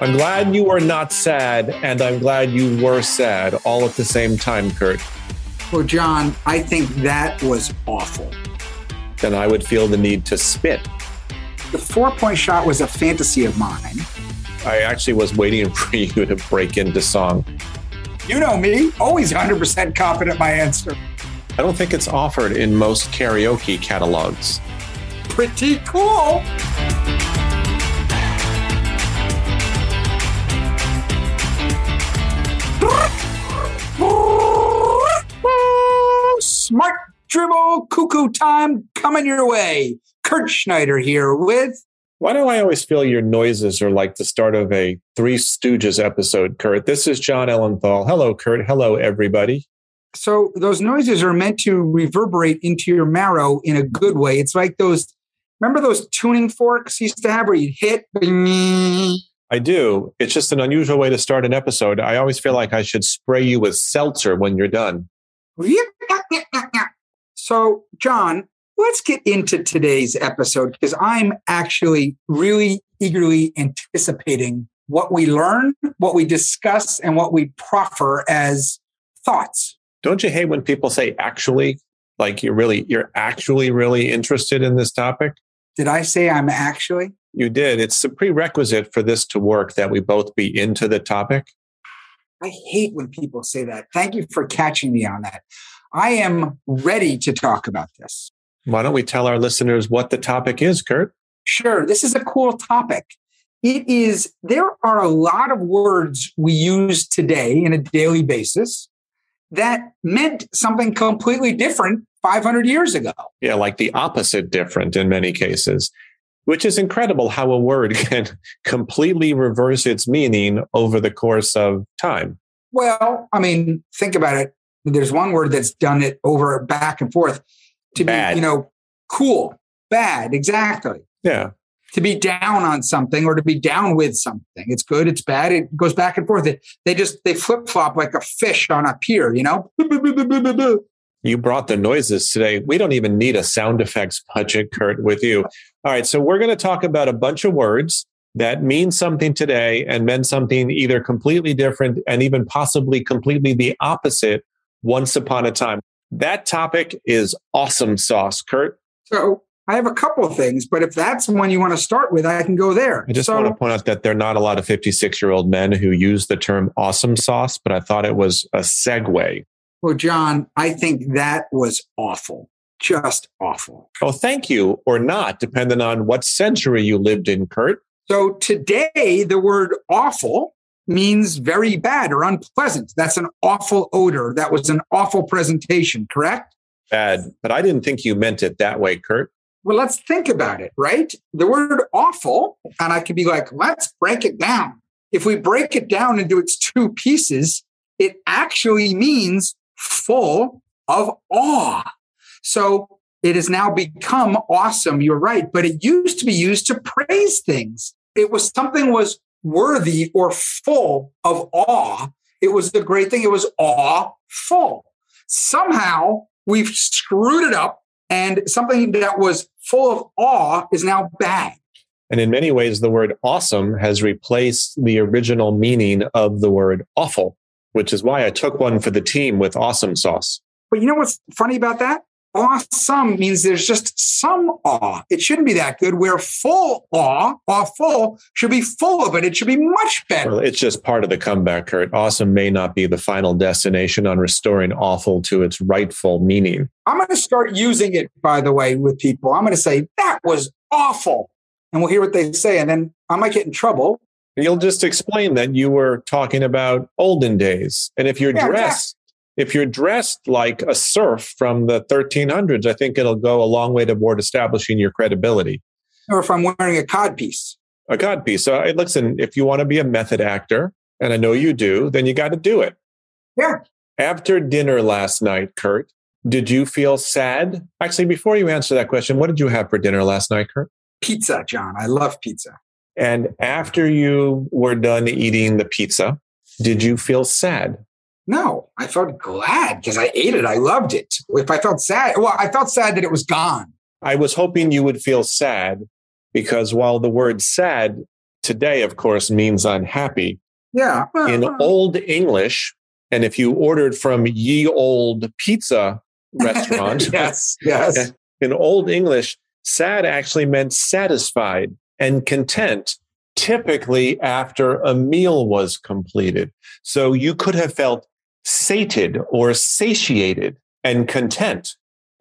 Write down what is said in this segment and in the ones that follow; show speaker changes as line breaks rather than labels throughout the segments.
I'm glad you were not sad, and I'm glad you were sad all at the same time, Kurt.
Well, Jon, I think that was awful.
Then I would feel the need to spit.
The four point shot was a fantasy of mine.
I actually was waiting for you to break into song.
You know me, always 100% confident my answer.
I don't think it's offered in most karaoke catalogs.
Pretty cool. Smart Drivel cuckoo time coming your way. Kurt Schneider here with.
Why do I always feel your noises are like the start of a Three Stooges episode, Kurt? This is Jon Ellenthal. Hello, Kurt. Hello, everybody.
So, those noises are meant to reverberate into your marrow in a good way. It's like those, remember those tuning forks you used to have where you'd hit?
I do. It's just an unusual way to start an episode. I always feel like I should spray you with seltzer when you're done.
So, Jon, let's get into today's episode because I'm actually really eagerly anticipating what we learn, what we discuss, and what we proffer as thoughts.
Don't you hate when people say actually? Like you're really, you're actually really interested in this topic?
Did I say I'm actually?
You did. It's a prerequisite for this to work that we both be into the topic.
I hate when people say that. Thank you for catching me on that. I am ready to talk about this.
Why don't we tell our listeners what the topic is, Kurt?
Sure. This is a cool topic. It is, there are a lot of words we use today in a daily basis that meant something completely different 500 years ago.
Yeah, like the opposite different in many cases, which is incredible how a word can completely reverse its meaning over the course of time.
Well, I mean, think about it there's one word that's done it over back and forth to
Bad.
be, you know, cool, bad, exactly.
Yeah.
To be down on something or to be down with something. It's good, it's bad. It goes back and forth. They, they just they flip flop like a fish on a pier, you know?
You brought the noises today. We don't even need a sound effects budget, Kurt, with you. All right. So we're going to talk about a bunch of words that mean something today and meant something either completely different and even possibly completely the opposite once upon a time. That topic is awesome sauce, Kurt.
So I have a couple of things, but if that's the one you want to start with, I can go there.
I just
so,
want to point out that there are not a lot of 56 year old men who use the term awesome sauce, but I thought it was a segue.
Well, Jon, I think that was awful. Just awful.
Oh, thank you, or not, depending on what century you lived in, Kurt.
So today, the word awful means very bad or unpleasant. That's an awful odor. That was an awful presentation, correct?
Bad, but I didn't think you meant it that way, Kurt.
Well, let's think about it, right? The word awful, and I could be like, let's break it down. If we break it down into its two pieces, it actually means full of awe. So it has now become awesome. You're right. But it used to be used to praise things. It was something was worthy or full of awe. It was the great thing. It was awful. Somehow we've screwed it up and something that was full of awe is now bad.
And in many ways, the word awesome has replaced the original meaning of the word awful, which is why I took one for the team with awesome sauce.
But you know what's funny about that? Awesome means there's just some awe. It shouldn't be that good. Where full awe, awful, should be full of it. It should be much better.
Well, it's just part of the comeback, Kurt. Awesome may not be the final destination on restoring awful to its rightful meaning.
I'm going to start using it, by the way, with people. I'm going to say, that was awful. And we'll hear what they say. And then I might get in trouble.
You'll just explain that you were talking about olden days. And if you're
Yeah,
dressed, if you're dressed like a serf from the 1300s, I think it'll go a long way toward establishing your credibility.
Or if I'm wearing a codpiece.
A god piece. So I- listen, if you want to be a method actor, and I know you do, then you got to do it.
Yeah.
After dinner last night, Kurt, did you feel sad? Actually, before you answer that question, what did you have for dinner last night, Kurt?
Pizza, Jon. I love pizza.
And after you were done eating the pizza, did you feel sad?
No, I felt glad because I ate it. I loved it. If I felt sad, well, I felt sad that it was gone.
I was hoping you would feel sad because while the word sad today, of course, means unhappy,
Yeah.
in uh-huh. Old English, and if you ordered from ye old pizza restaurant,
yes. Yes.
Eh, in Old English, sad actually meant satisfied and content, typically after a meal was completed. So you could have felt sated or satiated and content,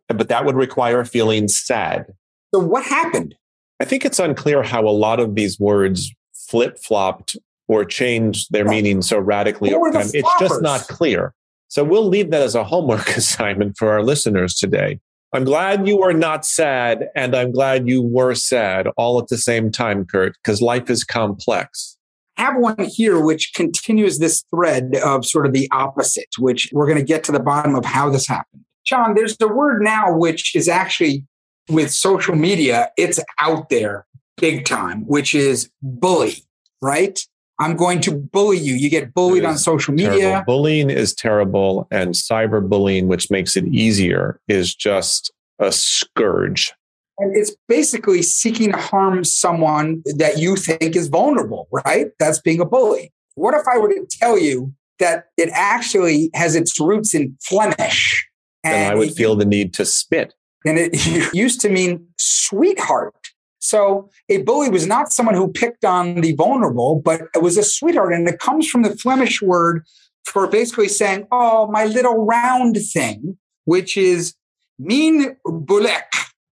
but that would require feeling sad.
So what happened?
I think it's unclear how a lot of these words flip flopped or changed their
Yeah.
meaning so radically over time. It's just not clear. So we'll leave that as a homework assignment for our listeners today. I'm glad you were not sad, and I'm glad you were sad all at the same time, Kurt, because life is complex.
Have one here which continues this thread of sort of the opposite, which we're going to get to the bottom of how this happened. Jon, there's a word now which is actually with social media, it's out there big time, which is bully, right? I'm going to bully you. You get bullied on social
Terrible.
media.
Bullying is terrible, and cyberbullying, which makes it easier, is just a scourge.
And it's basically seeking to harm someone that you think is vulnerable, right? That's being a bully. What if I were to tell you that it actually has its roots in Flemish?
And I would feel the need to spit.
and it used to mean sweetheart. So a bully was not someone who picked on the vulnerable, but it was a sweetheart. And it comes from the Flemish word for basically saying, oh, my little round thing, which is mean bulek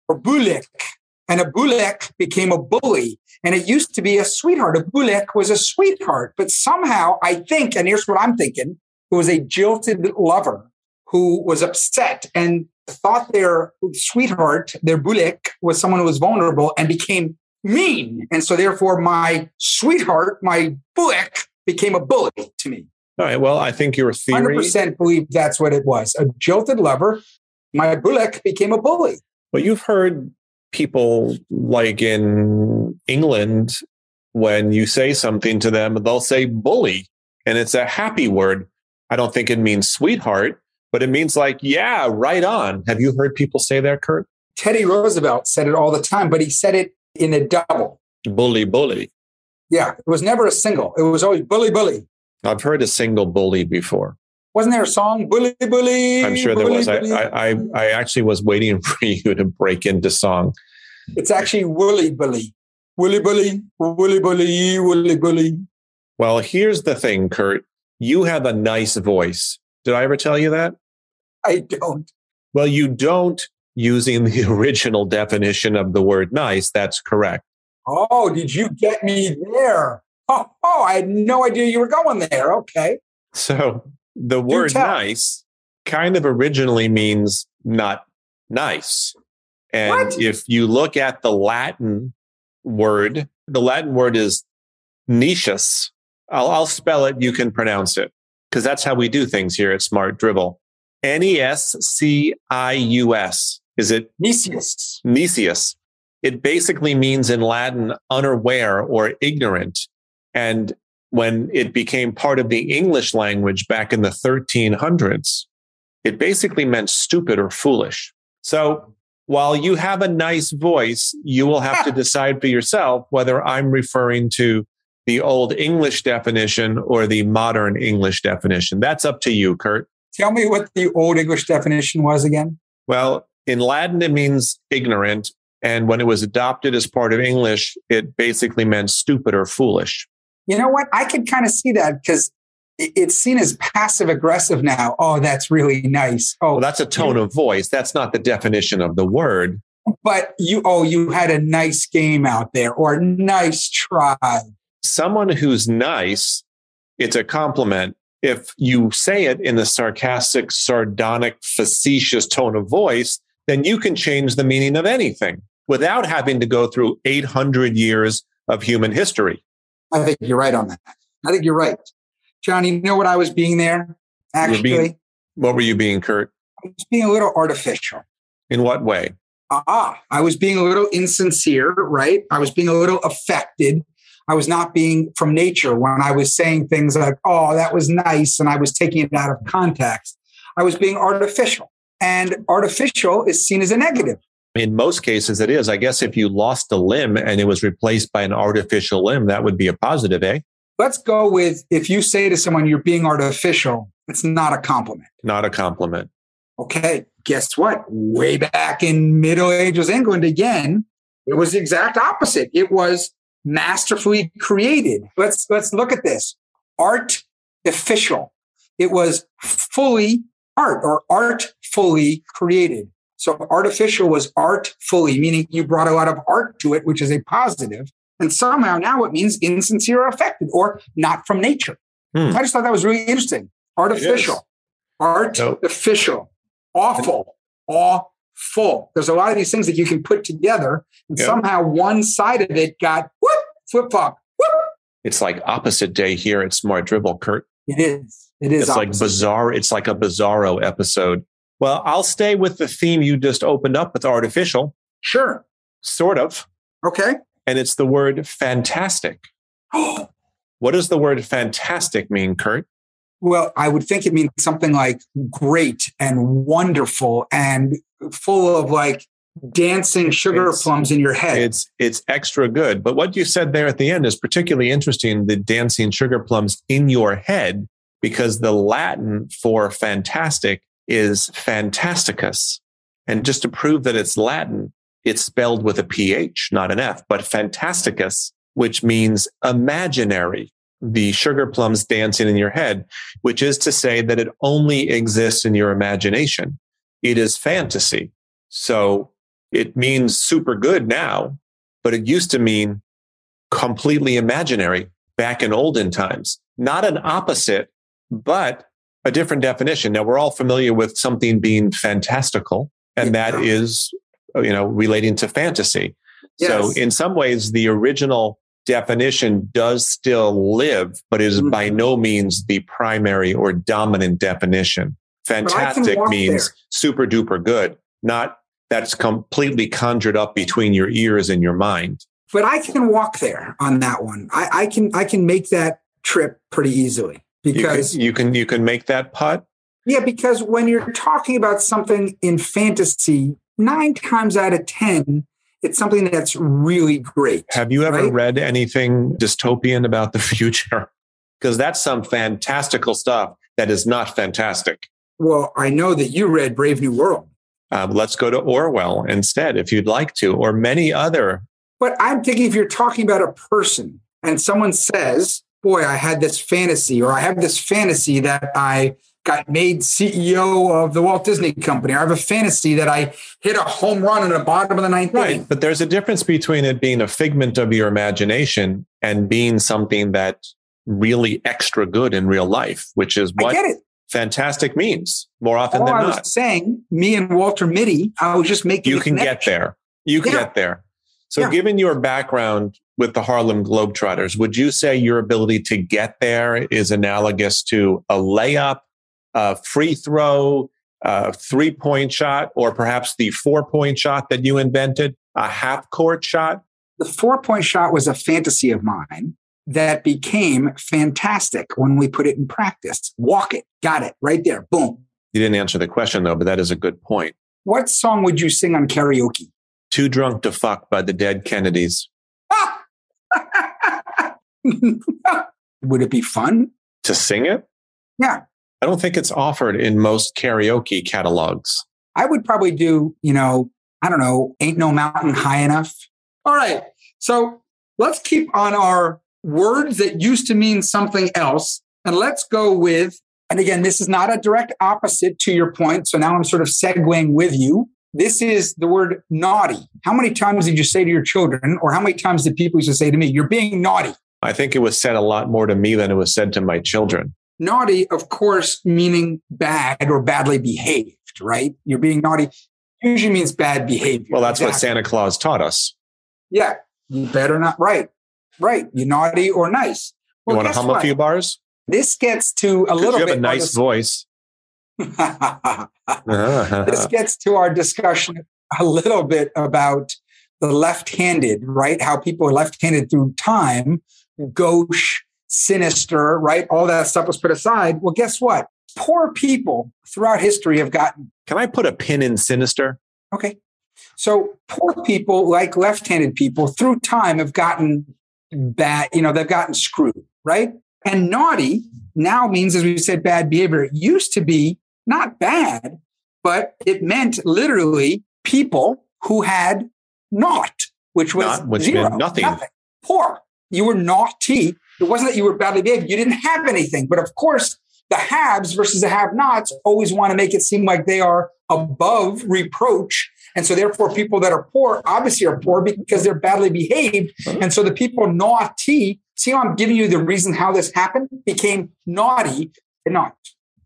or bulek. And a bulek became a bully. And it used to be a sweetheart. A bulek was a sweetheart. But somehow I think, and here's what I'm thinking, it was a jilted lover who was upset and thought their sweetheart, their bulek, was someone who was vulnerable and became mean. And so therefore my sweetheart, my bulek, became a bully to me.
All right. Well, I think your theory.
100% believe that's what it was. A jilted lover, my bulek became a bully.
Well, you've heard people like in England, when you say something to them, they'll say bully, and it's a happy word. I don't think it means sweetheart, but it means like, yeah, right on. Have you heard people say that, Kurt?
Teddy Roosevelt said it all the time, but he said it in a double.
Bully, bully.
Yeah, it was never a single. It was always bully, bully.
I've heard a single bully before.
Wasn't there a song, bully, bully?
I'm sure there
bully,
was. I,
bully?
I, I, I actually was waiting for you to break into song.
It's actually woolly bully. Woolly bully, woolly bully, woolly bully.
Well, here's the thing, Kurt. You have a nice voice. Did I ever tell you that?
I don't.
Well, you don't using the original definition of the word nice. That's correct.
Oh, did you get me there? Oh, oh, I had no idea you were going there. Okay.
So the word nice kind of originally means not nice. And
What?
if you look at the Latin word, the Latin word is nicius. I'll, I'll spell it. You can pronounce it because that's how we do things here at Smart Drivel. N E S C I U S. Is it
Nicias.
Nicius. It basically means in Latin unaware or ignorant. And when it became part of the English language back in the 1300s, it basically meant stupid or foolish. So while you have a nice voice, you will have to decide for yourself whether I'm referring to the old English definition or the modern English definition. That's up to you, Kurt.
Tell me what the old English definition was again.
Well, in Latin, it means ignorant. And when it was adopted as part of English, it basically meant stupid or foolish.
You know what? I can kind of see that because it's seen as passive aggressive now. Oh, that's really nice. Oh,
Well, that's a tone of voice. That's not the definition of the word.
but you, oh, you had a nice game out there or nice try.
Someone who's nice, it's a compliment. If you say it in the sarcastic, sardonic, facetious tone of voice, then you can change the meaning of anything without having to go through 800 years of human history.
I think you're right on that. I think you're right. Johnny, you know what I was being there? Actually,
being- What were you being, Kurt?
I was being a little artificial.
In what way?
Ah, I was being a little insincere, right? I was being a little affected. I was not being from nature when I was saying things like, oh, that was nice. And I was taking it out of context. I was being artificial. And artificial is seen as a negative.
In most cases, it is. I guess if you lost a limb and it was replaced by an artificial limb, that would be a positive, eh?
Let's go with if you say to someone you're being artificial, it's not a compliment.
Not a compliment.
Okay, guess what? Way back in Middle Ages England, again, it was the exact opposite. It was masterfully created. Let's let's look at this. Art official. It was fully art or art fully created. So artificial was art fully, meaning you brought a lot of art to it, which is a positive. And somehow now it means insincere or affected or not from nature. Hmm. I just thought that was really interesting. Artificial, artificial, awful, awful. There's a lot of these things that you can put together, and yep. somehow one side of it got whoop, flip flop.
It's like opposite day here at Smart Drivel, Kurt.
It is. It is.
It's opposite. like bizarre. It's like a bizarro episode. Well, I'll stay with the theme you just opened up with artificial.
Sure.
Sort of.
Okay
and it's the word fantastic. what does the word fantastic mean, Kurt?
Well, I would think it means something like great and wonderful and full of like dancing sugar it's, plums in your head.
It's it's extra good. But what you said there at the end is particularly interesting, the dancing sugar plums in your head, because the Latin for fantastic is fantasticus. And just to prove that it's Latin, it's spelled with a PH, not an F, but fantasticus, which means imaginary. The sugar plums dancing in your head, which is to say that it only exists in your imagination. It is fantasy. So it means super good now, but it used to mean completely imaginary back in olden times. Not an opposite, but a different definition. Now we're all familiar with something being fantastical, and that is you know, relating to fantasy. Yes. So in some ways, the original definition does still live, but it is mm-hmm. by no means the primary or dominant definition. Fantastic means there. super duper good, not that's completely conjured up between your ears and your mind.
But I can walk there on that one. I, I can I can make that trip pretty easily because
you can, you can you can make that putt.
Yeah, because when you're talking about something in fantasy, nine times out of 10, it's something that's really great.
Have you ever right? read anything dystopian about the future? Because that's some fantastical stuff that is not fantastic.
Well, I know that you read Brave New World.
Um, let's go to Orwell instead, if you'd like to, or many other.
But I'm thinking if you're talking about a person and someone says, Boy, I had this fantasy, or I have this fantasy that I got made CEO of the Walt Disney Company. I have a fantasy that I hit a home run in the bottom of the ninth
right.
inning.
But there's a difference between it being a figment of your imagination and being something that really extra good in real life, which is what fantastic means more often
All
than
I
not.
was saying, me and Walter Mitty, I was just making
You can
connection.
get there. You can yeah. get there. So, yeah. given your background with the Harlem Globetrotters, would you say your ability to get there is analogous to a layup a free throw, a three point shot, or perhaps the four point shot that you invented, a half court shot?
The four point shot was a fantasy of mine that became fantastic when we put it in practice. Walk it, got it right there, boom.
You didn't answer the question though, but that is a good point.
What song would you sing on karaoke?
Too Drunk to Fuck by the Dead Kennedys.
would it be fun?
To sing it?
Yeah.
I don't think it's offered in most karaoke catalogs.
I would probably do, you know, I don't know, Ain't No Mountain High Enough. All right. So let's keep on our words that used to mean something else. And let's go with, and again, this is not a direct opposite to your point. So now I'm sort of segueing with you. This is the word naughty. How many times did you say to your children, or how many times did people used to say to me, you're being naughty?
I think it was said a lot more to me than it was said to my children.
Naughty, of course, meaning bad or badly behaved, right? You're being naughty usually means bad behavior.
Well, that's exactly. what Santa Claus taught us.
Yeah. You better not, right. Right. You naughty or nice.
Well, you want to hum what? a few bars?
This gets to a little
you
bit.
You have a nice voice.
this gets to our discussion a little bit about the left-handed, right? How people are left-handed through time, gauche, sinister, right? All that stuff was put aside. Well, guess what? Poor people throughout history have gotten.
Can I put a pin in sinister?
Okay. So poor people, like left-handed people, through time have gotten bad. You know, they've gotten screwed, right? And naughty now means, as we said, bad behavior. It used to be not bad, but it meant literally people who had naught, which was
Not, which
zero,
meant nothing.
Poor. You were naughty. It wasn't that you were badly behaved. You didn't have anything. But of course, the haves versus the have-nots always want to make it seem like they are above reproach. And so therefore, people that are poor obviously are poor because they're badly behaved. Uh-huh. And so the people naughty, see how I'm giving you the reason how this happened, became naughty and not.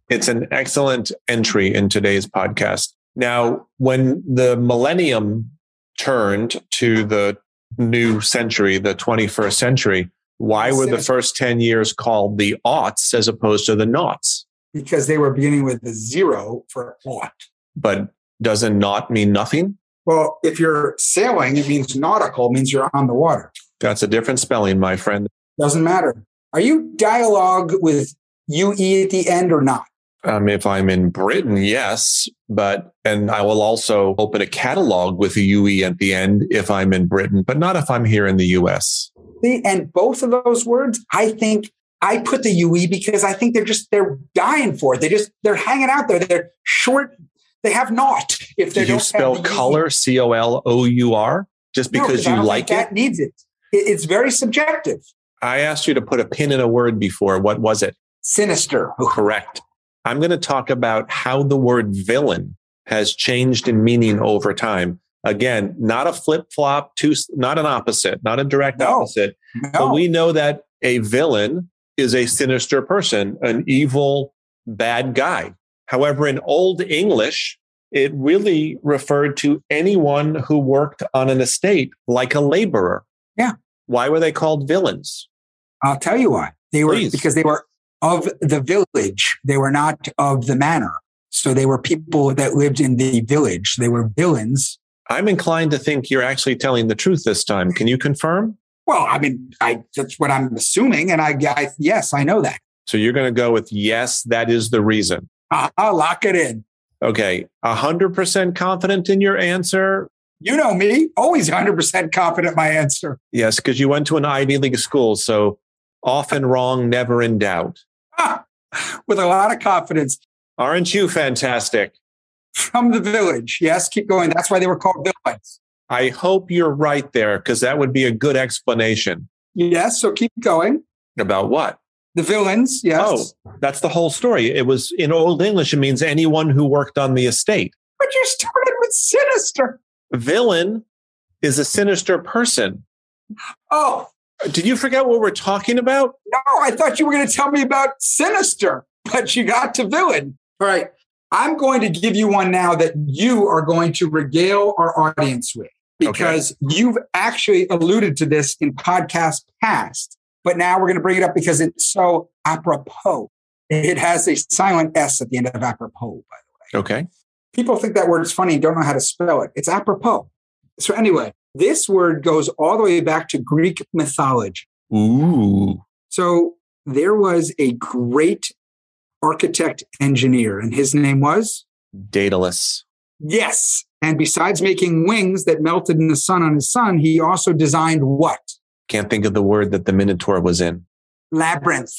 It's an excellent entry in today's podcast. Now, when the millennium turned to the new century, the 21st century, why were the first 10 years called the aughts as opposed to the noughts?
Because they were beginning with the zero for ought.
But doesn't naught mean nothing?
Well, if you're sailing, it means nautical, means you're on the water.
That's a different spelling, my friend.
Doesn't matter. Are you dialogue with UE at the end or not?
Um, if I'm in Britain, yes, but and I will also open a catalog with a UE at the end if I'm in Britain, but not if I'm here in the US.
See, and both of those words, I think I put the UE because I think they're just they're dying for it. They just they're hanging out there. They're short. They have not. If they
Do you
don't
spell color C O L O U R just
No,
because
I
you like it?
That needs it. It- It's very subjective.
I asked you to put a pin in a word before. What was it?
Sinister.
Correct. I'm going to talk about how the word villain has changed in meaning over time. Again, not a flip flop, not an opposite, not a direct
No.
opposite, but we know that a villain is a sinister person, an evil, bad guy. However, in Old English, it really referred to anyone who worked on an estate like a laborer.
Yeah.
Why were they called villains?
I'll tell you why. They were
Please.
because they were of the village. They were not of the manor. So they were people that lived in the village. They were villains.
I'm inclined to think you're actually telling the truth this time. Can you confirm?
Well, I mean, I that's what I'm assuming, and I, I yes, I know that.
So you're going to go with yes, that is the reason.
I'll, lock it in.
Okay. 100% confident in your answer?
You know me, always 100% confident my answer.
Yes, because you went to an Ivy League school. So often wrong, never in doubt.
With a lot of confidence
Aren't you fantastic?
from the village. Yes, keep going. That's why they were called villains.
I hope you're right there because that would be a good explanation
Yes, so keep going.
about what?
The villains, yes.
Oh, that's the whole story. It was in Old English, it means anyone who worked on the estate.
But you started with sinister.
Villain is a sinister person.
Oh,
Did you forget what we're talking about?
no, I thought you were going to tell me about sinister, but you got to villain. All right. I'm going to give you one now that you are going to regale our audience with because you've actually alluded to this in podcast past, but now we're going to bring it up because it's so apropos. It has a silent S at the end of apropos, by the way.
Okay.
People think that word is funny and don't know how to spell it. It's apropos. So, anyway, this word goes all the way back to Greek mythology.
Ooh.
So there was a great architect engineer, and his name was?
Daedalus.
Yes. And besides making wings that melted in the sun on his son, he also designed what?
Can't think of the word that the Minotaur was in.
Labyrinth.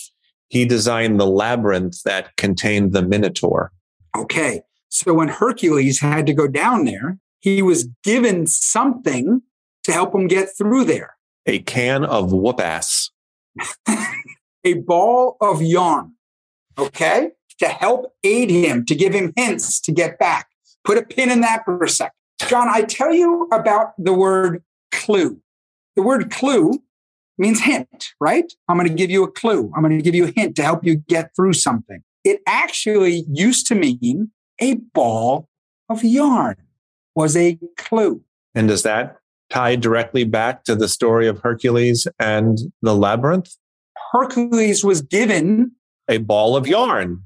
He designed the labyrinth that contained the Minotaur.
Okay. So when Hercules had to go down there, he was given something to help him get through there
A can of whoop ass.
a ball of yarn. Okay. To help aid him, to give him hints to get back. Put a pin in that for a second. Jon, I tell you about the word clue. The word clue means hint, right? I'm going to give you a clue. I'm going to give you a hint to help you get through something. It actually used to mean a ball of yarn was a clue.
And does that tie directly back to the story of Hercules and the labyrinth?
Hercules was given
A ball of yarn.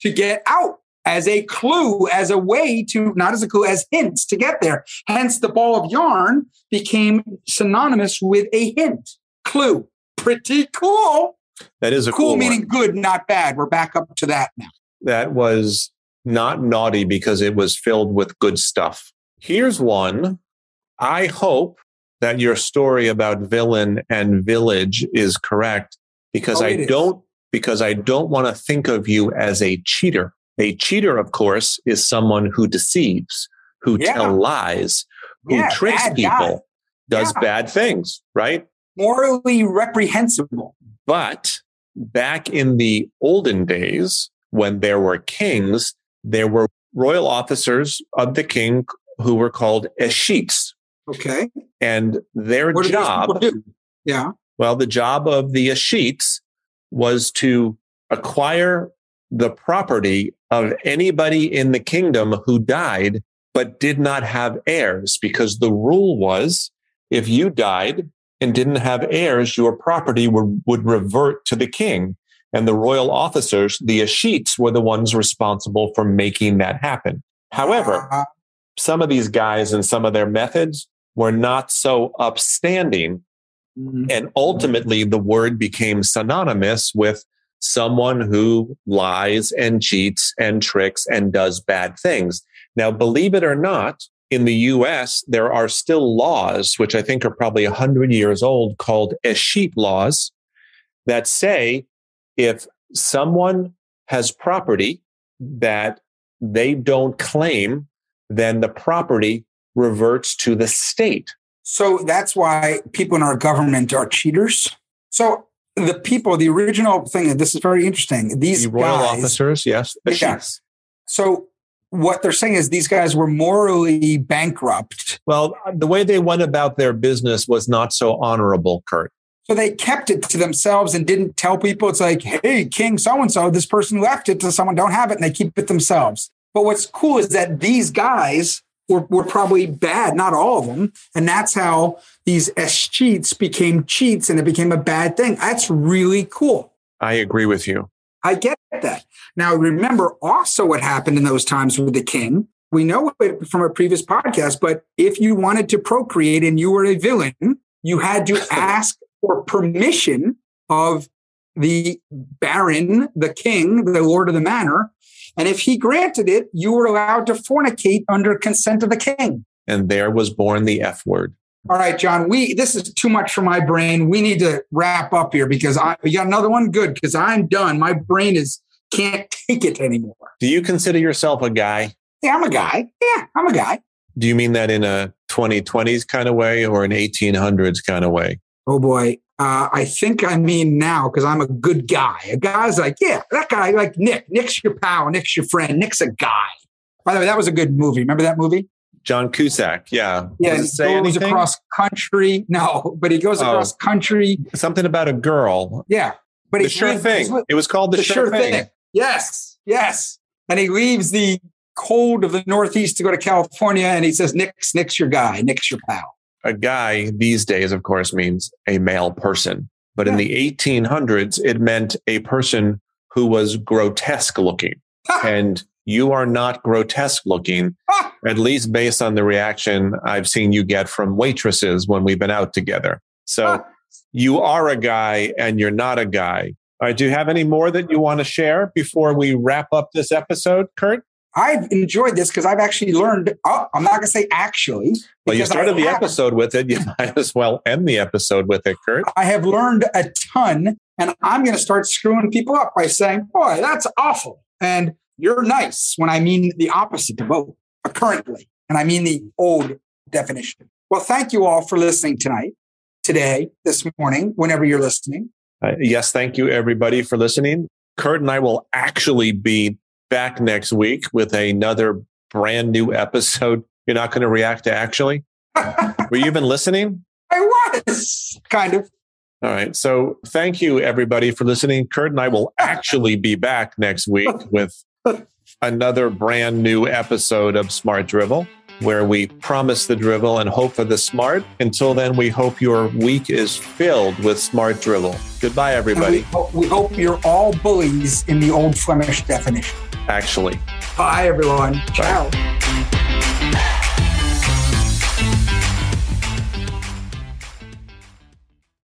to get out as a clue, as a way to, not as a clue, as hints to get there. Hence, the ball of yarn became synonymous with a hint. Clue. Pretty cool.
That is a
Cool,
cool,
meaning good, not bad. We're back up to that now.
That was not naughty because it was filled with good stuff. Here's one. I hope that your story about villain and village is correct because
Oh,
I
is.
don't because I don't want to think of you as a cheater. A cheater, of course, is someone who deceives, who
Yeah.
tell lies, who
Yeah,
tricks people,
guy.
does
Yeah.
bad things, right?
Morally reprehensible.
But back in the olden days, when there were kings, there were royal officers of the king who were called escheats.
Okay.
And their
What
job?
Yeah.
well, the job of the escheats was to acquire the property of anybody in the kingdom who died but did not have heirs because the rule was if you died and didn't have heirs, your property would, would revert to the king. And the royal officers, the escheats, were the ones responsible for making that happen. However,
Uh,
some of these guys and some of their methods were not so upstanding
mhm.
and ultimately, the word became synonymous with someone who lies and cheats and tricks and does bad things. Now, believe it or not, in the US, there are still laws, which I think are probably 100 years old, called escheat laws that say if someone has property that they don't claim, then the property reverts to the state.
So that's why people in our government are cheaters. So the people, the original thing, this is very interesting. These
The royal
guys,
officers, yes,
Yeah. So what they're saying is these guys were morally bankrupt.
Well, the way they went about their business was not so honorable, Kurt.
So they kept it to themselves and didn't tell people. It's like, hey, King so and so, this person left it to someone, don't have it, and they keep it themselves. But what's cool is that these guys were, were probably bad, not all of them. And that's how these cheats became cheats and it became a bad thing. That's really cool.
I agree with you.
I get that. Now, remember also what happened in those times with the king. We know it from a previous podcast, but if you wanted to procreate and you were a villain, you had to ask for permission of the baron, the king, the lord of the manor. And if he granted it, you were allowed to fornicate under consent of the king.
And there was born the F word.
All right, Jon, we this is too much for my brain. We need to wrap up here because I you got another one good because I'm done. My brain is can't take it anymore.
Do you consider yourself a guy?
Yeah, I'm a guy. Yeah, I'm a guy.
Do you mean that in a 2020s kind of way or an 1800s kind of way?
Oh boy. Uh, I think I mean now because I'm a good guy. A guy's like, yeah, that guy, like Nick. Nick's your pal. Nick's your friend. Nick's a guy. By the way, that was a good movie. Remember that movie?
John Cusack, yeah.
Yeah,
Does
he goes
anything?
across country. No, but he goes
Oh.
across country.
Something about a girl.
Yeah, but
The
he
sure
leaves-
thing.
he's-
It was called the,
the
sure,
sure
thing.
thing. Yes, yes. And he leaves the cold of the Northeast to go to California, and he says, "Nick's Nick's your guy. Nick's your pal."
A guy these days, of course, means a male person. But in the 1800s, it meant a person who was grotesque looking. and you are not grotesque looking, at least based on the reaction I've seen you get from waitresses when we've been out together. So you are a guy and you're not a guy. All right, do you have any more that you want to share before we wrap up this episode, Kurt?
I've enjoyed this because I've actually learned. Oh, I'm not going to say actually.
Well, you
because I
started the episode with it. You might as well end the episode with it, Kurt.
I have learned a ton, and I'm going to start screwing people up by saying, "Boy, that's awful," and "You're nice." When I mean the opposite of both currently, and I mean the old definition. Well, thank you all for listening tonight, today, this morning, whenever you're listening.
Uh, yes, thank you everybody for listening. Kurt and I will actually be back next week with another brand new episode. You're not going to react to actually? Were you even listening?
I was kind of.
All right. So thank you everybody for listening. Kurt and I will actually be back next week with another brand new episode of Smart Drivel where we promise the drivel and hope for the smart. Until then, we hope your week is filled with smart drivel. Goodbye,
And we,
everybody.
we hope you're all bullies in the old Flemish definition.
Actually.
Bye, everyone. Ciao.